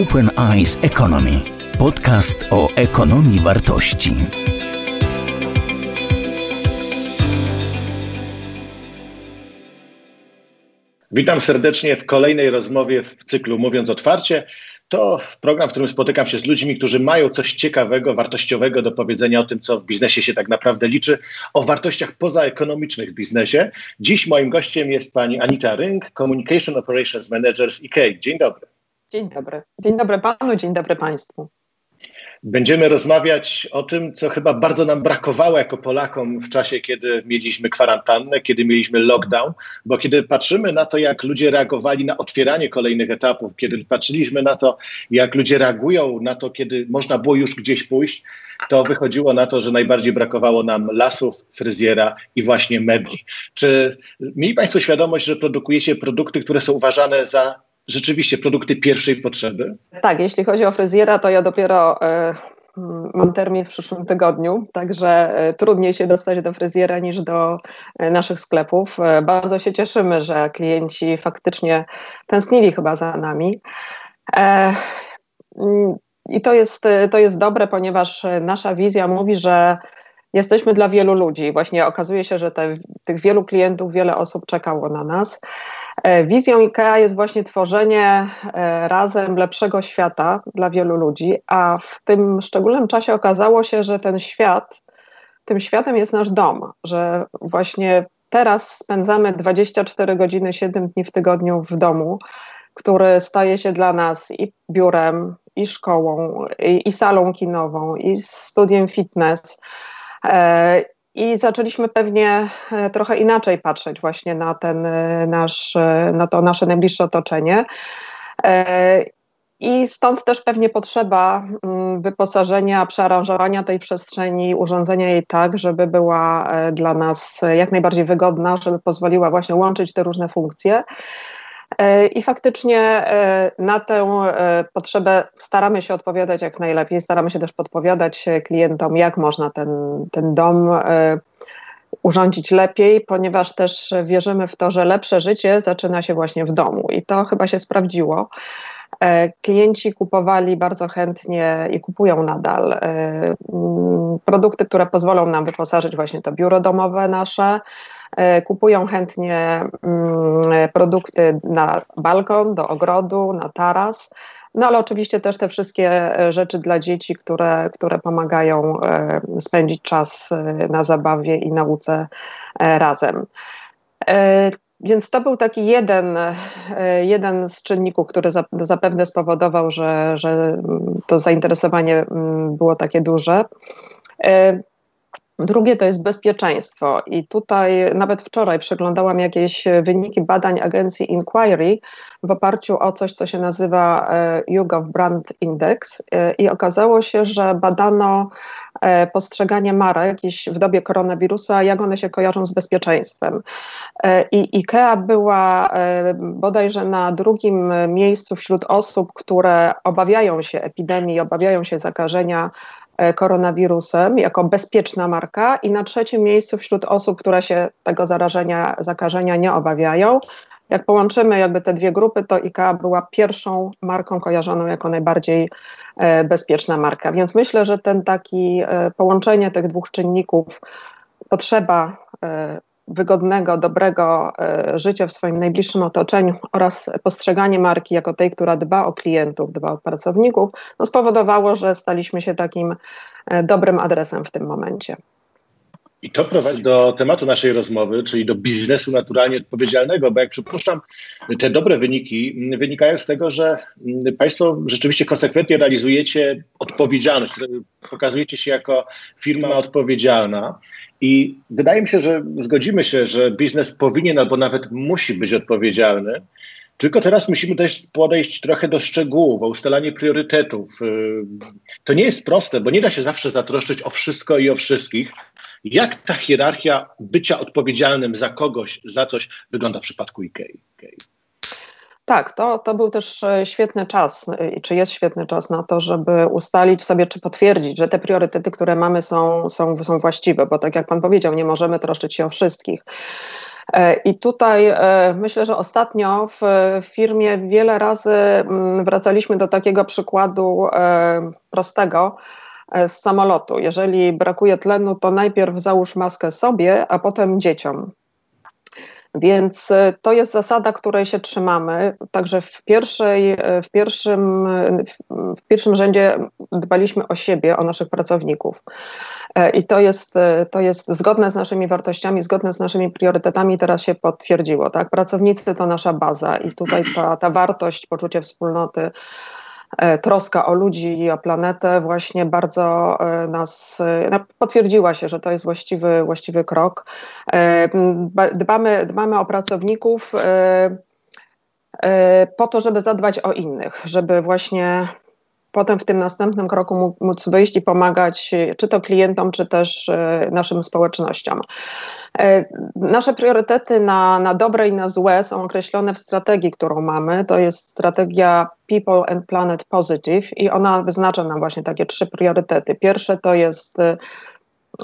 Open Eyes Economy. Podcast o ekonomii wartości. Witam serdecznie w kolejnej rozmowie w cyklu Mówiąc Otwarcie. To program, w którym spotykam się z ludźmi, którzy mają coś ciekawego, wartościowego do powiedzenia o tym, co w biznesie się tak naprawdę liczy, o wartościach pozaekonomicznych w biznesie. Dziś moim gościem jest pani Anita Rynk, Communication Operations Manager z IKEA. Dzień dobry. Dzień dobry. Dzień dobry panu, dzień dobry państwu. Będziemy rozmawiać o tym, co chyba bardzo nam brakowało jako Polakom w czasie, kiedy mieliśmy kwarantannę, kiedy mieliśmy lockdown, bo kiedy patrzymy na to, jak ludzie reagowali na otwieranie kolejnych etapów, kiedy patrzyliśmy na to, jak ludzie reagują na to, kiedy można było już gdzieś pójść, to wychodziło na to, że najbardziej brakowało nam lasów, fryzjera i właśnie mebli. Czy mieli Państwo świadomość, że produkujecie produkty, które są uważane za rzeczywiście produkty pierwszej potrzeby? Tak, jeśli chodzi o fryzjera, to ja dopiero e, mam termin w przyszłym tygodniu, także e, trudniej się dostać do fryzjera niż do e, naszych sklepów. Bardzo się cieszymy, że klienci faktycznie tęsknili chyba za nami. Mm, I to jest, to jest dobre, ponieważ nasza wizja mówi, że jesteśmy dla wielu ludzi. Właśnie okazuje się, że te, tych wielu klientów, wiele osób czekało na nas. E, wizją IKEA jest właśnie tworzenie e, razem lepszego świata dla wielu ludzi, a w tym szczególnym czasie okazało się, że ten świat, tym światem jest nasz dom, że właśnie teraz spędzamy 24 godziny, 7 dni w tygodniu w domu, który staje się dla nas i biurem, i szkołą, i, i salą kinową, i studiem fitness. I zaczęliśmy pewnie e, trochę inaczej patrzeć właśnie na ten e, nasz, e, na to nasze najbliższe otoczenie. I stąd też pewnie potrzeba mm, wyposażenia, przearanżowania tej przestrzeni, urządzenia jej tak, żeby była dla nas jak najbardziej wygodna, żeby pozwoliła właśnie łączyć te różne funkcje. E, I faktycznie e, na tę e, potrzebę staramy się odpowiadać jak najlepiej. Staramy się też podpowiadać klientom, jak można ten, ten dom urządzić lepiej, ponieważ też wierzymy w to, że lepsze życie zaczyna się właśnie w domu i to chyba się sprawdziło. Klienci kupowali bardzo chętnie i kupują nadal produkty, które pozwolą nam wyposażyć właśnie to biuro domowe nasze, kupują chętnie mm, produkty na balkon, do ogrodu, na taras. No ale oczywiście też te wszystkie e, rzeczy dla dzieci, które, które pomagają e, spędzić czas na zabawie i nauce razem. Więc to był taki jeden, jeden z czynników, który zapewne spowodował, że, że to zainteresowanie mm, było takie duże. Drugie to jest bezpieczeństwo i tutaj nawet wczoraj przeglądałam jakieś wyniki badań agencji Inquiry w oparciu o coś, co się nazywa e, YouGov Brand Index e, i okazało się, że badano e, postrzeganie marek w dobie koronawirusa, jak one się kojarzą z bezpieczeństwem. I IKEA była bodajże na drugim miejscu wśród osób, które obawiają się epidemii, obawiają się zakażenia E, koronawirusem jako bezpieczna marka i na trzecim miejscu wśród osób, które się tego zarażenia, zakażenia nie obawiają. Jak połączymy jakby te dwie grupy, to IKEA była pierwszą marką kojarzoną jako najbardziej e, bezpieczna marka. Więc myślę, że ten taki e, połączenie tych dwóch czynników, potrzeba wygodnego, dobrego e, życia w swoim najbliższym otoczeniu oraz postrzeganie marki jako tej, która dba o klientów, dba o pracowników, no spowodowało, że staliśmy się takim e, dobrym adresem w tym momencie. I to prowadzi do tematu naszej rozmowy, czyli do biznesu naturalnie odpowiedzialnego, bo jak przypuszczam, te dobre wyniki wynikają z tego, że Państwo rzeczywiście konsekwentnie realizujecie odpowiedzialność, pokazujecie się jako firma odpowiedzialna. I wydaje mi się, że zgodzimy się, że biznes powinien albo nawet musi być odpowiedzialny. Tylko teraz musimy też podejść trochę do szczegółów, o ustalanie priorytetów. To nie jest proste, bo nie da się zawsze zatroszczyć o wszystko i o wszystkich. Jak ta hierarchia bycia odpowiedzialnym za kogoś, za coś wygląda w przypadku IKEA? Tak, to, to był też e, świetny czas, e, czy jest świetny czas na to, żeby ustalić sobie, czy potwierdzić, że te priorytety, które mamy, są, są, są właściwe, bo tak jak Pan powiedział, nie możemy troszczyć się o wszystkich. I tutaj myślę, że ostatnio w firmie wiele razy mm, wracaliśmy do takiego przykładu prostego z samolotu. Jeżeli brakuje tlenu, to najpierw załóż maskę sobie, a potem dzieciom. Więc e, to jest zasada, której się trzymamy. Także w, pierwszej, e, w, pierwszym, w pierwszym rzędzie dbaliśmy o siebie, o naszych pracowników. E, I to jest, to jest zgodne z naszymi wartościami, zgodne z naszymi priorytetami, teraz się potwierdziło. Tak? Pracownicy to nasza baza i tutaj ta, ta wartość, poczucie wspólnoty, E, troska o ludzi i o planetę właśnie bardzo e, nas e, potwierdziła się, że to jest właściwy, właściwy krok. Dbamy, dbamy o pracowników po to, żeby zadbać o innych, żeby właśnie potem w tym następnym kroku móc wyjść i pomagać czy to klientom, czy też naszym społecznościom. E, nasze priorytety na, na dobre i na złe są określone w strategii, którą mamy. To jest strategia People and Planet Positive i ona wyznacza nam właśnie takie trzy priorytety. Pierwsze to jest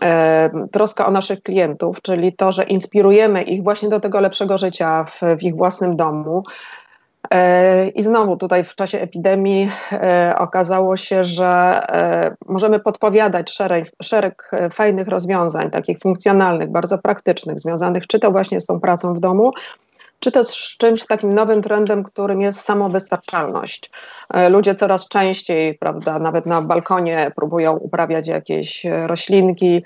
e, troska o naszych klientów, czyli to, że inspirujemy ich właśnie do tego lepszego życia w, w ich własnym domu. E, I znowu tutaj w czasie epidemii e, okazało się, że e, możemy podpowiadać szereg, szereg fajnych rozwiązań, takich funkcjonalnych, bardzo praktycznych, związanych czy to właśnie z tą pracą w domu, czy też z czymś takim nowym trendem, którym jest samowystarczalność. Ludzie coraz częściej, prawda, nawet na balkonie próbują uprawiać jakieś roślinki.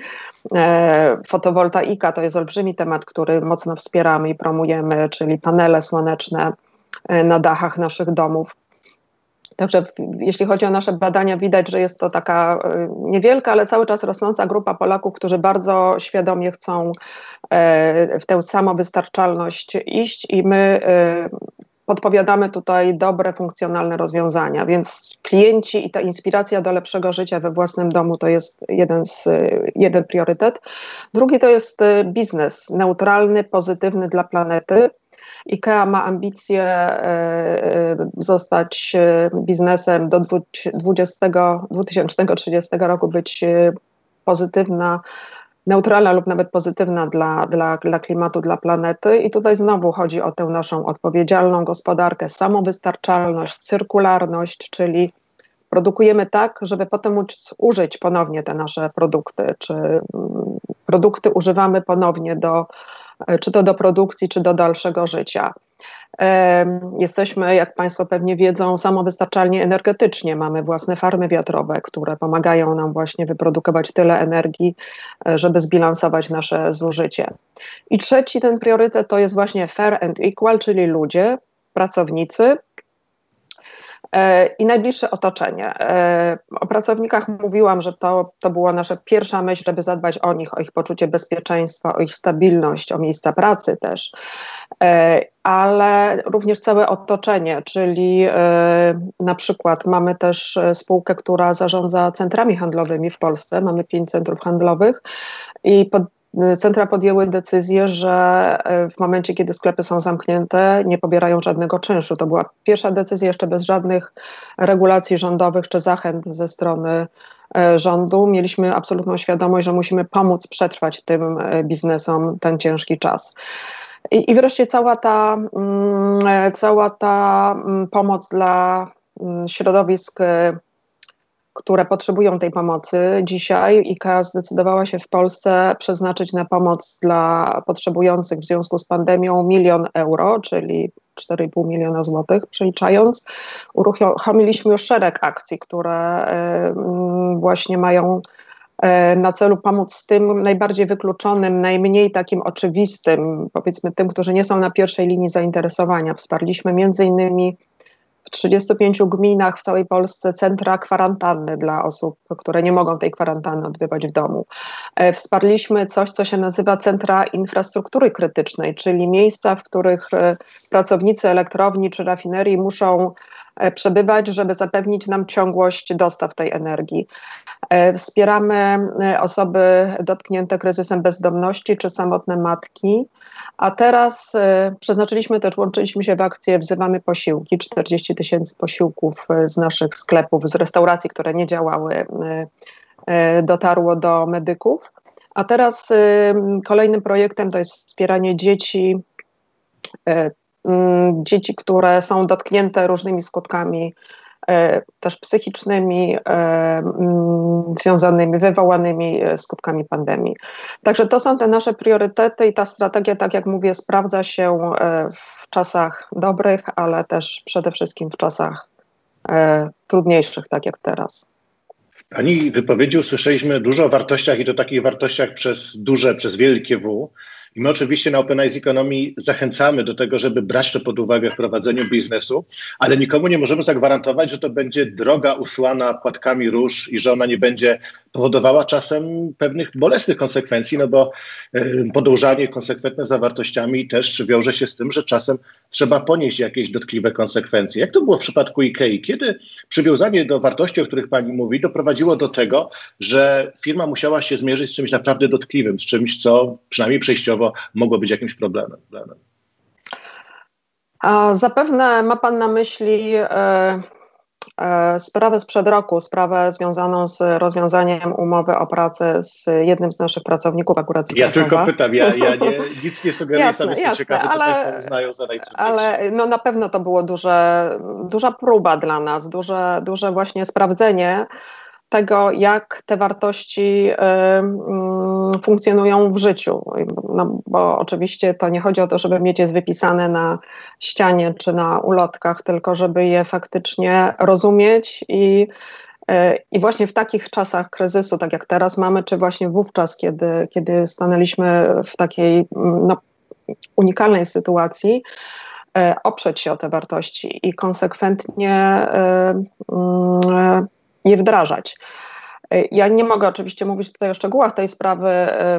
Fotowoltaika to jest olbrzymi temat, który mocno wspieramy i promujemy, czyli panele słoneczne na dachach naszych domów. Także jeśli chodzi o nasze badania, widać, że jest to taka e, niewielka, ale cały czas rosnąca grupa Polaków, którzy bardzo świadomie chcą e, w tę samowystarczalność iść i my podpowiadamy tutaj dobre, funkcjonalne rozwiązania. Więc klienci i ta inspiracja do lepszego życia we własnym domu to jest jeden, z, jeden priorytet. Drugi to jest biznes neutralny, pozytywny dla planety IKEA ma ambicje e, e, zostać e, biznesem do 20, 2030 roku, być pozytywna, neutralna lub nawet pozytywna dla, dla, dla klimatu, dla planety. I tutaj znowu chodzi o tę naszą odpowiedzialną gospodarkę, samowystarczalność, cyrkularność, czyli produkujemy tak, żeby potem móc użyć ponownie te nasze produkty, czy mm, produkty używamy ponownie do, czy to do produkcji, czy do dalszego życia. Jesteśmy, jak Państwo pewnie wiedzą, samowystarczalni energetycznie. Mamy własne farmy wiatrowe, które pomagają nam właśnie wyprodukować tyle energii, e, żeby zbilansować nasze zużycie. I trzeci ten priorytet to jest właśnie fair and equal, czyli ludzie, pracownicy, i najbliższe otoczenie. E, o pracownikach mówiłam, że to, to była nasza pierwsza myśl, żeby zadbać o nich, o ich poczucie bezpieczeństwa, o ich stabilność, o miejsca pracy też, e, ale również całe otoczenie, czyli na przykład mamy też spółkę, która zarządza centrami handlowymi w Polsce, mamy pięć centrów handlowych i pod Centra podjęły decyzję, że e, w momencie, kiedy sklepy są zamknięte, nie pobierają żadnego czynszu. To była pierwsza decyzja, jeszcze bez żadnych regulacji rządowych czy zachęt ze strony e, rządu. Mieliśmy absolutną świadomość, że musimy pomóc przetrwać tym e, biznesom ten ciężki czas. I, i wreszcie cała ta, mm, cała ta mm, pomoc dla mm, środowisk które potrzebują tej pomocy. Dzisiaj IKEA zdecydowała się w Polsce przeznaczyć na pomoc dla potrzebujących w związku z pandemią milion euro, czyli 4,5 miliona złotych, przeliczając. Uruchomiliśmy już szereg akcji, które właśnie mają e, na celu pomóc tym najbardziej wykluczonym, najmniej takim oczywistym, powiedzmy tym, którzy nie są na pierwszej linii zainteresowania. Wsparliśmy między innymi w 35 gminach w całej Polsce centra kwarantanny dla osób, które nie mogą tej kwarantanny odbywać w domu. E, wsparliśmy coś, co się nazywa centra infrastruktury krytycznej, czyli miejsca, w których e, pracownicy elektrowni czy rafinerii muszą przebywać, żeby zapewnić nam ciągłość dostaw tej energii. Wspieramy osoby dotknięte kryzysem bezdomności czy samotne matki. A teraz e, przeznaczyliśmy też, łączyliśmy się w akcję Wzywamy Posiłki, 40 tysięcy posiłków e, z naszych sklepów, z restauracji, które nie działały, e, dotarło do medyków. A teraz kolejnym projektem to jest wspieranie dzieci, dzieci, które są dotknięte różnymi skutkami E, też psychicznymi, e, mm, związanymi, wywołanymi e, skutkami pandemii. Także to są te nasze priorytety i ta strategia, tak jak mówię, sprawdza się w czasach dobrych, ale też przede wszystkim w czasach trudniejszych, tak jak teraz. W Pani wypowiedzi usłyszeliśmy dużo o wartościach i to takich wartościach przez duże, przez wielkie W. I my oczywiście na Open Eyes Economy zachęcamy do tego, żeby brać to pod uwagę w prowadzeniu biznesu, ale nikomu nie możemy zagwarantować, że to będzie droga usłana płatkami róż i że ona nie będzie powodowała czasem pewnych bolesnych konsekwencji, no bo e, podążanie konsekwentne za wartościami też wiąże się z tym, że czasem trzeba ponieść jakieś dotkliwe konsekwencje. Jak to było w przypadku IKEA? Kiedy przywiązanie do wartości, o których pani mówi, doprowadziło do tego, że firma musiała się zmierzyć z czymś naprawdę dotkliwym, z czymś, co przynajmniej przejściowo mogło być jakimś problemem? Zapewne ma Pan na myśli e, sprawę sprzed roku, sprawę związaną z rozwiązaniem umowy o pracę z jednym z naszych pracowników akurat z Ja tylko pytam, ja, ja nie, nic nie sugeruję, jasne, jestem jasne, ciekawy, co ale, Państwo uznają za najtrudniejsze. Ale no na pewno to było duże, duża próba dla nas, duże, duże właśnie sprawdzenie, tego, jak te wartości funkcjonują w życiu. No, bo oczywiście to nie chodzi o to, żeby mieć je wypisane na ścianie czy na ulotkach, tylko żeby je faktycznie rozumieć i, y, i właśnie w takich czasach kryzysu, tak jak teraz mamy, czy właśnie wówczas, kiedy, kiedy stanęliśmy w takiej no, unikalnej sytuacji, y, oprzeć się o te wartości i konsekwentnie y, je wdrażać. Ja nie mogę oczywiście mówić tutaj o szczegółach tej sprawy,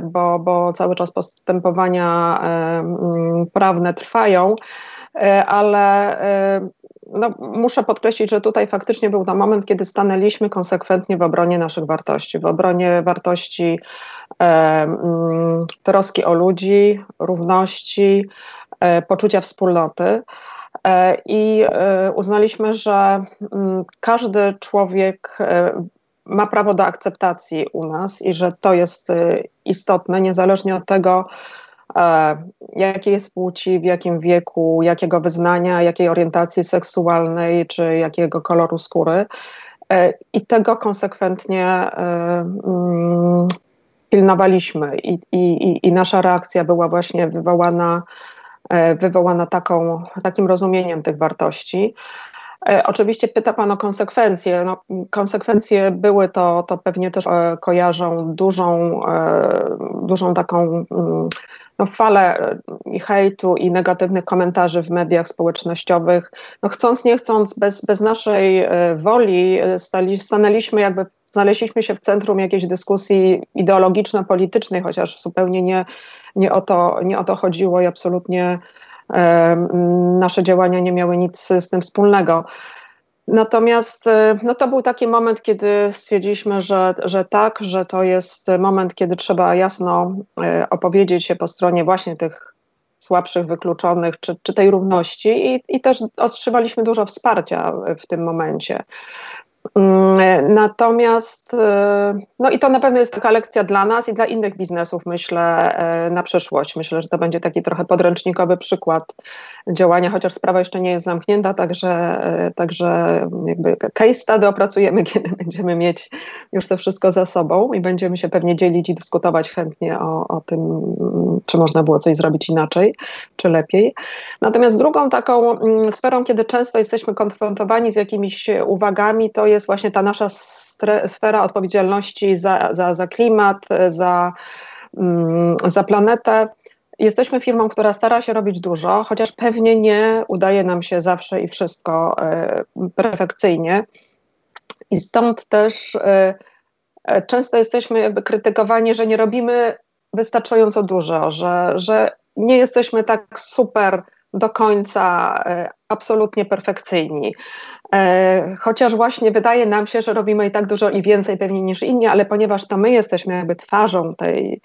bo, bo cały czas postępowania mm, prawne trwają, ale no, muszę podkreślić, że tutaj faktycznie był to moment, kiedy stanęliśmy konsekwentnie w obronie naszych wartości, w obronie wartości mm, troski o ludzi, równości, e, poczucia wspólnoty. E, I e, uznaliśmy, że mm, każdy człowiek e, ma prawo do akceptacji u nas i że to jest istotne, niezależnie od tego, jakiej jest płci, w jakim wieku, jakiego wyznania, jakiej orientacji seksualnej czy jakiego koloru skóry. I tego konsekwentnie mm, pilnowaliśmy, i, i, i nasza reakcja była właśnie wywołana wywołana taką, takim rozumieniem tych wartości. E, oczywiście pyta Pan o konsekwencje. No, konsekwencje były to, to pewnie też e, kojarzą dużą, dużą taką mm, no, falę i hejtu i negatywnych komentarzy w mediach społecznościowych. No, chcąc, nie chcąc, bez, bez naszej woli stali, stanęliśmy jakby znaleźliśmy się w centrum jakiejś dyskusji ideologiczno-politycznej, chociaż zupełnie nie, nie, o, to, nie o to chodziło i absolutnie nasze działania nie miały nic z tym wspólnego. Natomiast e, no to był taki moment, kiedy stwierdziliśmy, że, że tak, że to jest moment, kiedy trzeba jasno e, opowiedzieć się po stronie właśnie tych słabszych, wykluczonych, czy, czy tej równości i, i też otrzymaliśmy dużo wsparcia w tym momencie. Mm, natomiast, e, no i to na pewno jest taka lekcja dla nas i dla innych biznesów, myślę, e, na przyszłość. Myślę, że to będzie taki trochę podręcznikowy przykład działania, chociaż sprawa jeszcze nie jest zamknięta, także, e, także jakby case study opracujemy, kiedy będziemy mieć już to wszystko za sobą i będziemy się pewnie dzielić i dyskutować chętnie o, o tym, czy można było coś zrobić inaczej, czy lepiej. Natomiast drugą taką mm, sferą, kiedy często jesteśmy konfrontowani z jakimiś uwagami, to jest właśnie ta nasza sfera odpowiedzialności za, za, za klimat, za, mm, za planetę. Jesteśmy firmą, która stara się robić dużo, chociaż pewnie nie udaje nam się zawsze i wszystko e, perfekcyjnie. I stąd też e, często jesteśmy jakby krytykowani, że nie robimy wystarczająco dużo, że, że nie jesteśmy tak super do końca absolutnie perfekcyjni. E, chociaż właśnie wydaje nam się, że robimy i tak dużo i więcej pewnie niż inni, ale ponieważ to my jesteśmy jakby twarzą tej,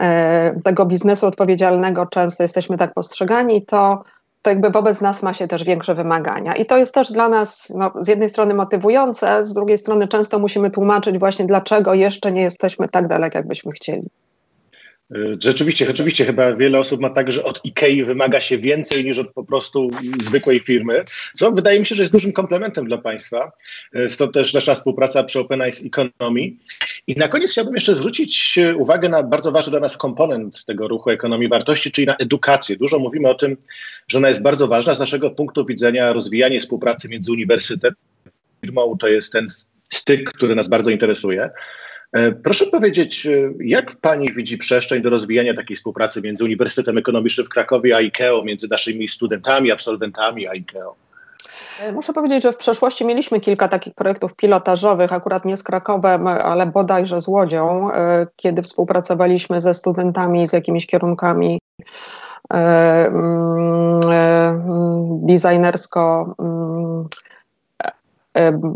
e, tego biznesu odpowiedzialnego, często jesteśmy tak postrzegani, to, to jakby wobec nas ma się też większe wymagania. I to jest też dla nas no, z jednej strony motywujące, z drugiej strony często musimy tłumaczyć właśnie, dlaczego jeszcze nie jesteśmy tak daleko, jakbyśmy chcieli. Rzeczywiście, rzeczywiście chyba wiele osób ma tak, że od IKEA wymaga się więcej niż od po prostu zwykłej firmy, co wydaje mi się, że jest dużym komplementem dla Państwa. Stąd też nasza współpraca przy Open Economy. I na koniec chciałbym jeszcze zwrócić uwagę na bardzo ważny dla nas komponent tego ruchu ekonomii wartości, czyli na edukację. Dużo mówimy o tym, że ona jest bardzo ważna z naszego punktu widzenia rozwijanie współpracy między uniwersytetem i firmą. To jest ten styk, który nas bardzo interesuje. E, proszę powiedzieć, e, jak Pani widzi przestrzeń do rozwijania takiej współpracy między Uniwersytetem Ekonomicznym w Krakowie a IKEO, między naszymi studentami, absolwentami a? E, muszę powiedzieć, że w przeszłości mieliśmy kilka takich projektów pilotażowych, akurat nie z Krakowem, ale bodajże z Łodzią, kiedy współpracowaliśmy ze studentami z jakimiś kierunkami mm, designersko mm,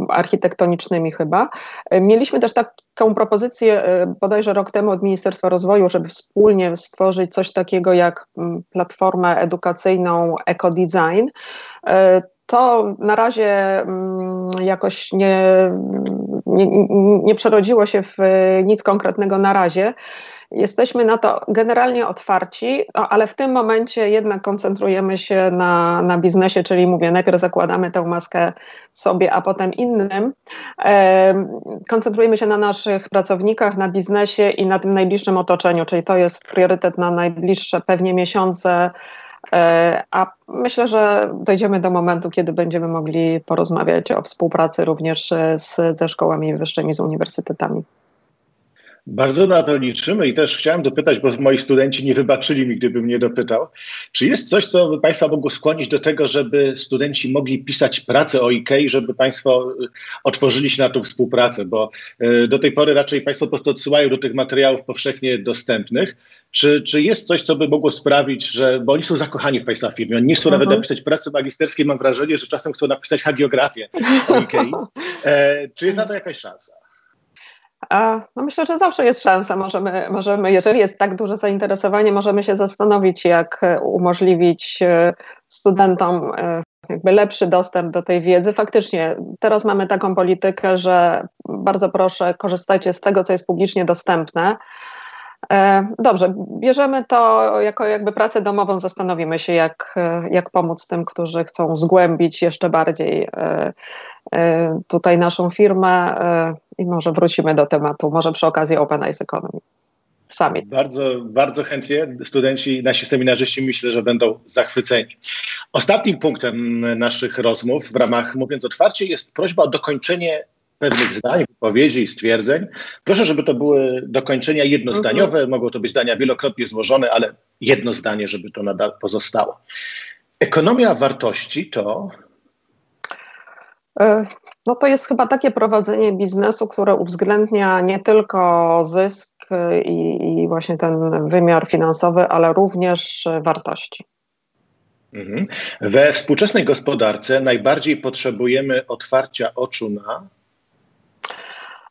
architektonicznymi chyba. Mieliśmy też taką propozycję bodajże rok temu od Ministerstwa Rozwoju, żeby wspólnie stworzyć coś takiego jak platformę edukacyjną EcoDesign. E, to na razie jakoś nie, nie, nie przerodziło się w nic konkretnego na razie. Jesteśmy na to generalnie otwarci, ale w tym momencie jednak koncentrujemy się na, na biznesie, czyli mówię, najpierw zakładamy tę maskę sobie, a potem innym. Koncentrujemy się na naszych pracownikach, na biznesie i na tym najbliższym otoczeniu, czyli to jest priorytet na najbliższe pewnie miesiące. E, a myślę, że dojdziemy do momentu, kiedy będziemy mogli porozmawiać o współpracy również z, ze szkołami wyższymi, z uniwersytetami. Bardzo na to liczymy i też chciałem dopytać, bo moi studenci nie wybaczyli mi, gdybym nie dopytał. Czy jest coś, co by Państwa mogło skłonić do tego, żeby studenci mogli pisać pracę o IKEA, żeby Państwo y, otworzyli się na tą współpracę? Bo y, do tej pory raczej Państwo po prostu odsyłają do tych materiałów powszechnie dostępnych. Czy, czy jest coś, co by mogło sprawić, że, bo oni są zakochani w Państwa firmie, oni nie chcą nawet mhm. napisać pracy magisterskiej, mam wrażenie, że czasem chcą napisać hagiografię o IKEA. E, czy jest na to jakaś szansa? No myślę, że zawsze jest szansa. Możemy, możemy, jeżeli jest tak duże zainteresowanie, możemy się zastanowić, jak umożliwić e, studentom e, jakby lepszy dostęp do tej wiedzy. Faktycznie teraz mamy taką politykę, że bardzo proszę, korzystajcie z tego, co jest publicznie dostępne. E, dobrze, bierzemy to jako jakby pracę domową, zastanowimy się, jak, jak pomóc tym, którzy chcą zgłębić jeszcze bardziej tutaj naszą firmę i może wrócimy do tematu, może przy okazji Open Eyes Economy. Sami. Bardzo, bardzo chętnie. Studenci, nasi seminarzyści myślę, że będą zachwyceni. Ostatnim punktem naszych rozmów w ramach Mówiąc Otwarcie jest prośba o dokończenie pewnych zdań, wypowiedzi i stwierdzeń. Proszę, żeby to były dokończenia jednozdaniowe. Mhm. Mogą to być zdania wielokrotnie złożone, ale jedno zdanie, żeby to nadal pozostało. Ekonomia wartości to. E, no to jest chyba takie prowadzenie biznesu, które uwzględnia nie tylko zysk i, i właśnie ten wymiar finansowy, ale również wartości. Mhm. We współczesnej gospodarce najbardziej potrzebujemy otwarcia oczu na.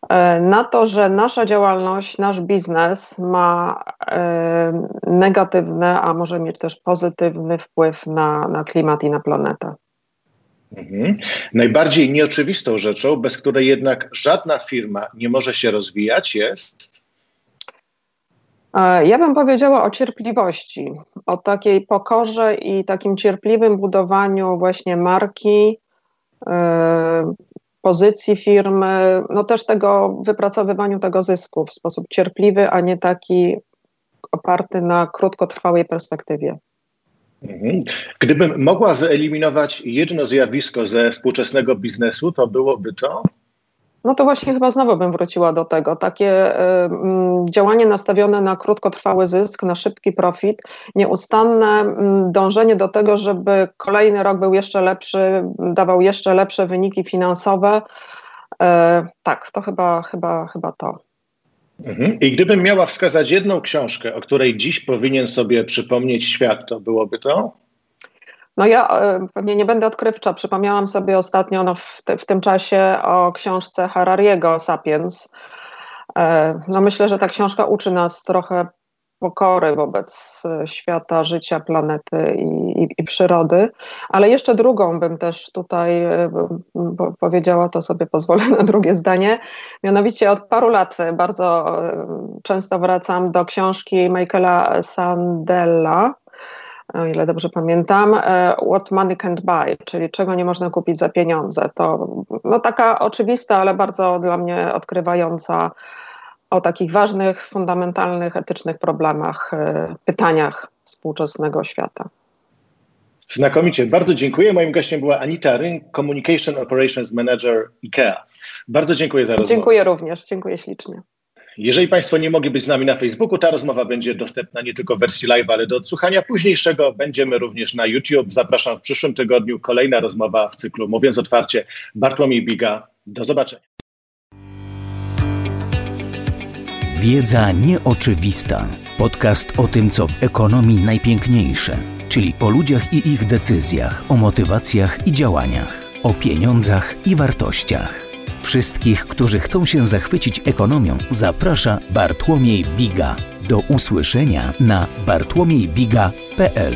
E, na to, że nasza działalność, nasz biznes ma e, negatywny, a może mieć też pozytywny wpływ na, na klimat i na planetę. Mhm. Najbardziej nieoczywistą rzeczą, bez której jednak żadna firma nie może się rozwijać, jest. E, ja bym powiedziała o cierpliwości, o takiej pokorze i takim cierpliwym budowaniu właśnie marki, pozycji firmy, no też tego wypracowywaniu tego zysku w sposób cierpliwy, a nie taki oparty na krótkotrwałej perspektywie. Mhm. Gdybym mogła wyeliminować jedno zjawisko ze współczesnego biznesu, to byłoby to? No to właśnie chyba znowu bym wróciła do tego. Takie y, działanie nastawione na krótkotrwały zysk, na szybki profit, nieustanne y, dążenie do tego, żeby kolejny rok był jeszcze lepszy, dawał jeszcze lepsze wyniki finansowe. Y, tak, to chyba, chyba, chyba to. Mhm. I gdybym miała wskazać jedną książkę, o której dziś powinien sobie przypomnieć świat, to byłoby to? No ja e, pewnie nie będę odkrywcza. Przypomniałam sobie ostatnio no w, te, w tym czasie o książce Harariego Sapiens. E, no myślę, że ta książka uczy nas trochę pokory wobec e, świata, życia, planety i, i, i, przyrody. Ale jeszcze drugą bym też tutaj powiedziała, to sobie pozwolę na drugie zdanie. Mianowicie od paru lat bardzo często wracam do książki Michaela Sandella, o ile dobrze pamiętam, e, What Money Can't Buy, czyli czego nie można kupić za pieniądze. To no, taka oczywista, ale bardzo dla mnie odkrywająca o takich ważnych, fundamentalnych, etycznych problemach, e, pytaniach współczesnego świata. Znakomicie, bardzo dziękuję. Moim gościem była Anita Ryn, Communication Operations Manager IKEA. Bardzo dziękuję za rozmowę. Dziękuję również, dziękuję ślicznie. Jeżeli Państwo nie mogli być z nami na Facebooku, ta rozmowa będzie dostępna nie tylko w wersji live, ale do odsłuchania późniejszego. Będziemy również na YouTube. Zapraszam w przyszłym tygodniu. Kolejna rozmowa w cyklu Mówiąc Otwarcie. Bartłomiej Biga. Do zobaczenia. Wiedza nieoczywista. Podcast o tym, co w ekonomii najpiękniejsze, czyli o ludziach i ich decyzjach, o motywacjach i działaniach, o pieniądzach i wartościach. Wszystkich, którzy chcą się zachwycić ekonomią, zaprasza Bartłomiej Biga. Do usłyszenia na bartłomiejbiga.pl.